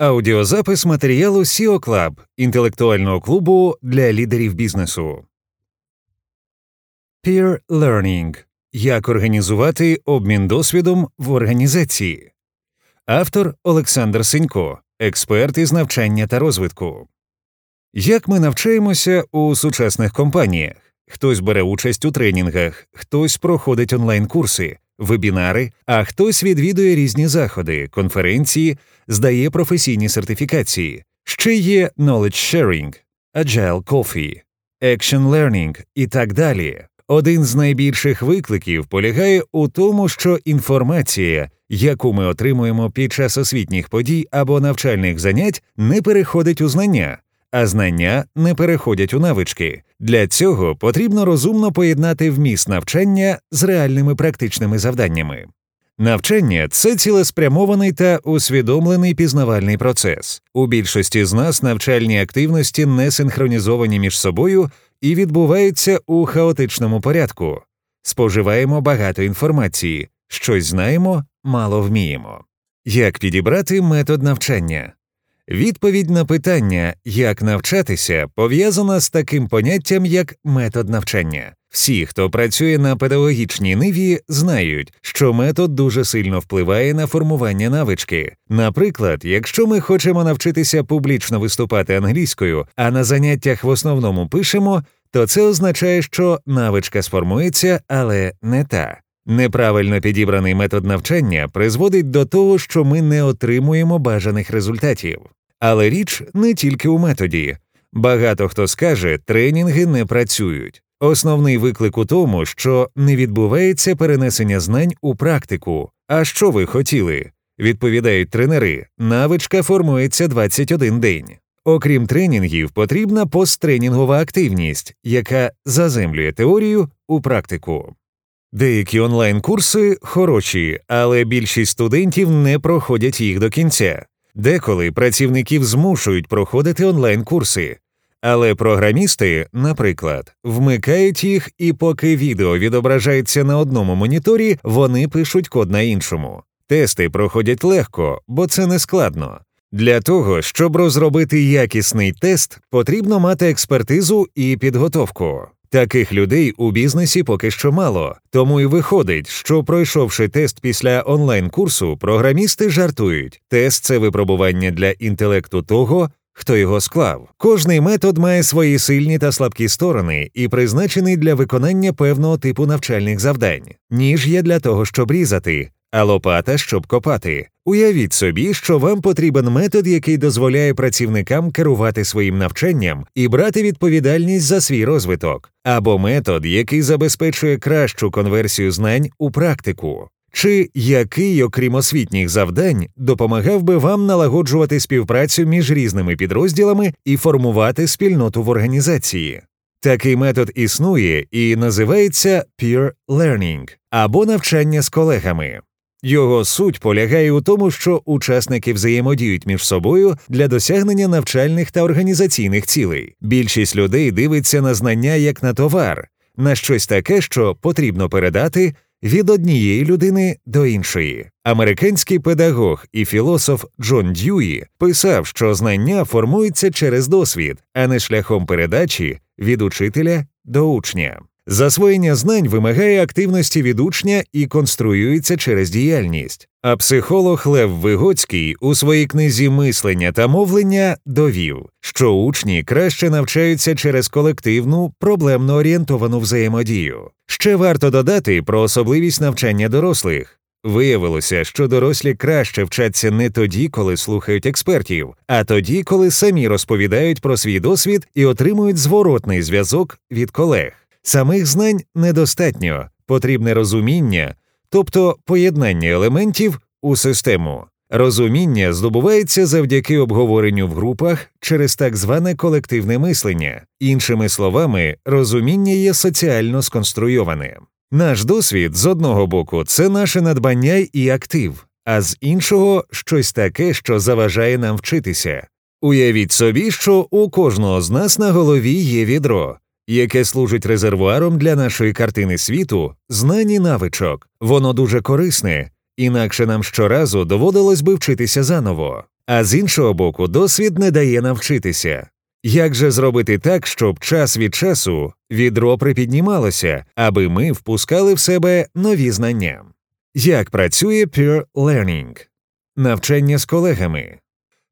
Аудіозапис матеріалу SEO Club – інтелектуального клубу для лідерів бізнесу. Peer Learning Як організувати обмін досвідом в організації. Автор Олександр Синько, експерт із навчання та розвитку. Як ми навчаємося у сучасних компаніях? Хтось бере участь у тренінгах, хтось проходить онлайн-курси, вебінари, а хтось відвідує різні заходи, конференції, здає професійні сертифікації. Ще є knowledge sharing, agile coffee, action learning і так далі. Один з найбільших викликів полягає у тому, що інформація, яку ми отримуємо під час освітніх подій або навчальних занять, не переходить у знання, а знання не переходять у навички. Для цього потрібно розумно поєднати вміст навчання з реальними практичними завданнями. Навчання це цілеспрямований та усвідомлений пізнавальний процес. У більшості з нас навчальні активності не синхронізовані між собою і відбуваються у хаотичному порядку. Споживаємо багато інформації, щось знаємо, мало вміємо. Як підібрати метод навчання? Відповідь на питання, як навчатися, пов'язана з таким поняттям, як метод навчання. Всі, хто працює на педагогічній ниві, знають, що метод дуже сильно впливає на формування навички. Наприклад, якщо ми хочемо навчитися публічно виступати англійською, а на заняттях в основному пишемо, то це означає, що навичка сформується, але не та. Неправильно підібраний метод навчання призводить до того, що ми не отримуємо бажаних результатів. Але річ не тільки у методі. Багато хто скаже, тренінги не працюють. Основний виклик у тому, що не відбувається перенесення знань у практику. А що ви хотіли? Відповідають тренери, навичка формується 21 день. Окрім тренінгів, потрібна посттренінгова активність, яка заземлює теорію у практику. Деякі онлайн-курси хороші, але більшість студентів не проходять їх до кінця. Деколи працівників змушують проходити онлайн-курси, але програмісти, наприклад, вмикають їх, і поки відео відображається на одному моніторі, вони пишуть код на іншому. Тести проходять легко, бо це не складно. Для того, щоб розробити якісний тест, потрібно мати експертизу і підготовку. Таких людей у бізнесі поки що мало, тому і виходить, що пройшовши тест після онлайн-курсу, програмісти жартують. Тест це випробування для інтелекту того, хто його склав. Кожний метод має свої сильні та слабкі сторони і призначений для виконання певного типу навчальних завдань. Ніж є для того, щоб різати, а лопата, щоб копати. Уявіть собі, що вам потрібен метод, який дозволяє працівникам керувати своїм навчанням і брати відповідальність за свій розвиток, або метод, який забезпечує кращу конверсію знань у практику. Чи який, окрім освітніх завдань, допомагав би вам налагоджувати співпрацю між різними підрозділами і формувати спільноту в організації? Такий метод існує і називається peer learning або навчання з колегами. Його суть полягає у тому, що учасники взаємодіють між собою для досягнення навчальних та організаційних цілей. Більшість людей дивиться на знання як на товар, на щось таке, що потрібно передати від однієї людини до іншої. Американський педагог і філософ Джон Дьюї писав, що знання формуються через досвід, а не шляхом передачі від учителя до учня. Засвоєння знань вимагає активності від учня і конструюється через діяльність. А психолог Лев Вигоцький у своїй книзі мислення та мовлення довів, що учні краще навчаються через колективну, проблемно орієнтовану взаємодію. Ще варто додати про особливість навчання дорослих. Виявилося, що дорослі краще вчаться не тоді, коли слухають експертів, а тоді, коли самі розповідають про свій досвід і отримують зворотний зв'язок від колег. Самих знань недостатньо, потрібне розуміння, тобто поєднання елементів у систему. Розуміння здобувається завдяки обговоренню в групах через так зване колективне мислення. Іншими словами, розуміння є соціально сконструйоване. Наш досвід з одного боку це наше надбання і актив, а з іншого щось таке, що заважає нам вчитися. Уявіть собі, що у кожного з нас на голові є відро яке служить резервуаром для нашої картини світу, знань і навичок. Воно дуже корисне, інакше нам щоразу доводилось би вчитися заново. А з іншого боку, досвід не дає навчитися. Як же зробити так, щоб час від часу відро припіднімалося, аби ми впускали в себе нові знання? Як працює peer learning? Навчання з колегами.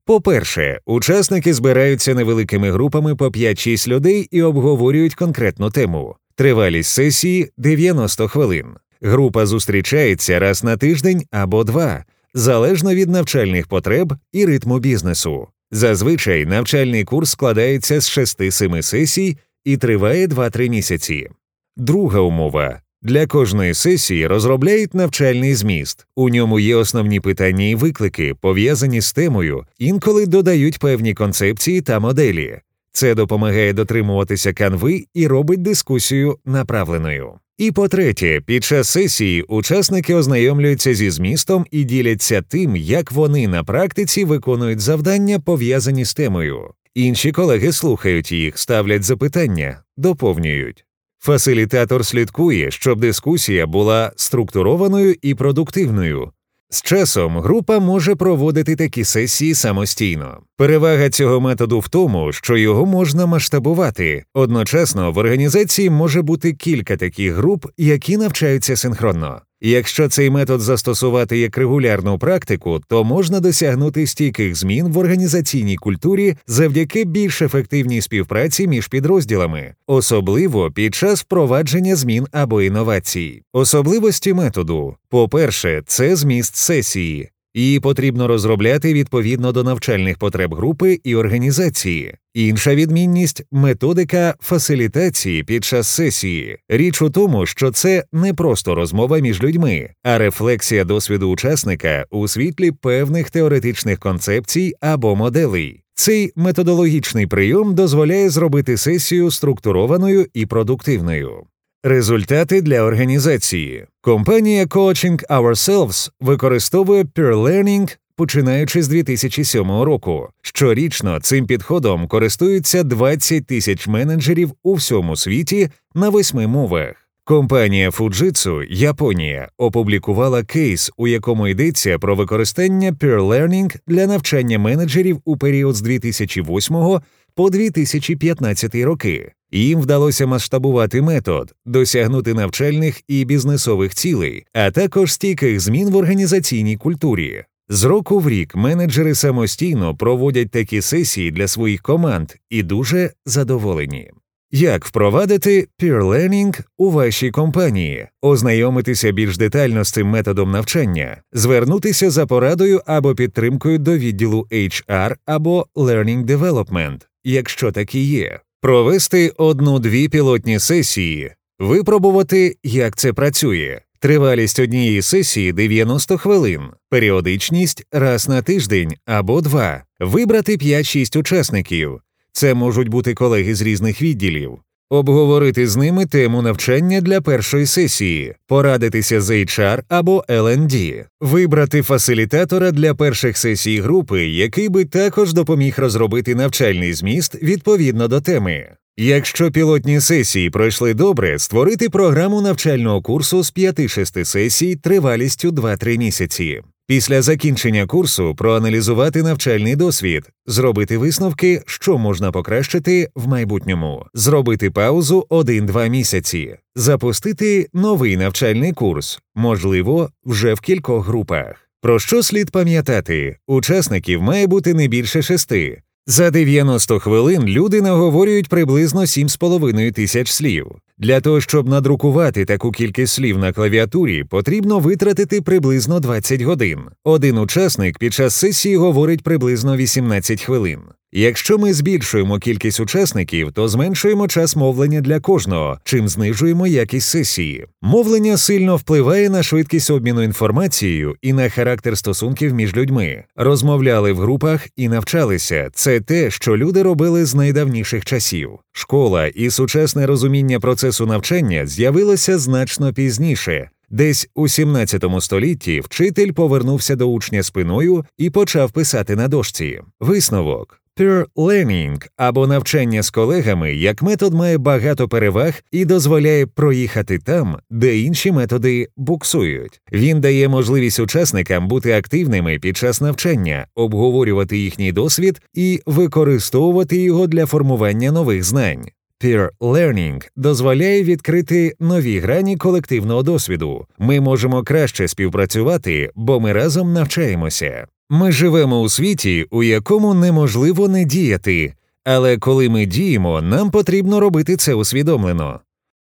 По-перше, учасники збираються невеликими групами по 5-6 людей і обговорюють конкретну тему. Тривалість сесії 90 хвилин. Група зустрічається раз на тиждень або два, залежно від навчальних потреб і ритму бізнесу. Зазвичай навчальний курс складається з 6-7 сесій і триває 2-3 місяці. Друга умова для кожної сесії розробляють навчальний зміст. У ньому є основні питання і виклики, пов'язані з темою, інколи додають певні концепції та моделі. Це допомагає дотримуватися канви і робить дискусію направленою. І по-третє, під час сесії учасники ознайомлюються зі змістом і діляться тим, як вони на практиці виконують завдання, пов'язані з темою. Інші колеги слухають їх, ставлять запитання, доповнюють. Фасилітатор слідкує, щоб дискусія була структурованою і продуктивною. З часом група може проводити такі сесії самостійно. Перевага цього методу в тому, що його можна масштабувати. Одночасно в організації може бути кілька таких груп, які навчаються синхронно. Якщо цей метод застосувати як регулярну практику, то можна досягнути стійких змін в організаційній культурі завдяки більш ефективній співпраці між підрозділами, особливо під час впровадження змін або інновацій. Особливості методу по-перше, це зміст сесії. Її потрібно розробляти відповідно до навчальних потреб групи і організації. Інша відмінність методика фасилітації під час сесії. Річ у тому, що це не просто розмова між людьми, а рефлексія досвіду учасника у світлі певних теоретичних концепцій або моделей. Цей методологічний прийом дозволяє зробити сесію структурованою і продуктивною. Результати для організації. Компанія Coaching Ourselves використовує peer learning починаючи з 2007 року. Щорічно цим підходом користуються 20 тисяч менеджерів у всьому світі на восьми мовах. Компанія Fujitsu, Японія, опублікувала кейс, у якому йдеться про використання peer learning для навчання менеджерів у період з 2008 по 2015 роки. Їм вдалося масштабувати метод, досягнути навчальних і бізнесових цілей, а також стійких змін в організаційній культурі. З року в рік менеджери самостійно проводять такі сесії для своїх команд і дуже задоволені. Як впровадити peer learning у вашій компанії, ознайомитися більш детально з цим методом навчання, звернутися за порадою або підтримкою до відділу HR або Learning Development, якщо такі є, провести одну-дві пілотні сесії, випробувати, як це працює. Тривалість однієї сесії 90 хвилин, періодичність раз на тиждень або два, вибрати 5-6 учасників. Це можуть бути колеги з різних відділів, обговорити з ними тему навчання для першої сесії, порадитися з HR або LND, вибрати фасилітатора для перших сесій групи, який би також допоміг розробити навчальний зміст відповідно до теми. Якщо пілотні сесії пройшли добре, створити програму навчального курсу з 5-6 сесій тривалістю 2-3 місяці. Після закінчення курсу проаналізувати навчальний досвід, зробити висновки, що можна покращити в майбутньому, зробити паузу 1-2 місяці, запустити новий навчальний курс, можливо, вже в кількох групах. Про що слід пам'ятати? Учасників має бути не більше шести. За 90 хвилин люди наговорюють приблизно 7,5 тисяч слів. Для того, щоб надрукувати таку кількість слів на клавіатурі, потрібно витратити приблизно 20 годин. Один учасник під час сесії говорить приблизно 18 хвилин. Якщо ми збільшуємо кількість учасників, то зменшуємо час мовлення для кожного, чим знижуємо якість сесії. Мовлення сильно впливає на швидкість обміну інформацією і на характер стосунків між людьми. Розмовляли в групах і навчалися. Це те, що люди робили з найдавніших часів. Школа і сучасне розуміння процесу навчання з'явилося значно пізніше. Десь у 17 столітті вчитель повернувся до учня спиною і почав писати на дошці. Висновок Peer learning або навчання з колегами як метод має багато переваг і дозволяє проїхати там, де інші методи буксують. Він дає можливість учасникам бути активними під час навчання, обговорювати їхній досвід і використовувати його для формування нових знань. Peer learning дозволяє відкрити нові грані колективного досвіду. Ми можемо краще співпрацювати, бо ми разом навчаємося. Ми живемо у світі, у якому неможливо не діяти, але коли ми діємо, нам потрібно робити це усвідомлено.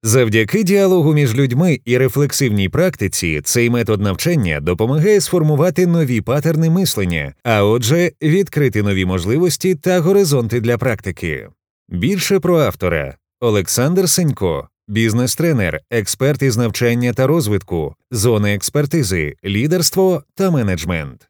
Завдяки діалогу між людьми і рефлексивній практиці цей метод навчання допомагає сформувати нові патерни мислення, а отже, відкрити нові можливості та горизонти для практики. Більше про автора Олександр Сенько, бізнес-тренер, експерт із навчання та розвитку, зони експертизи, лідерство та менеджмент.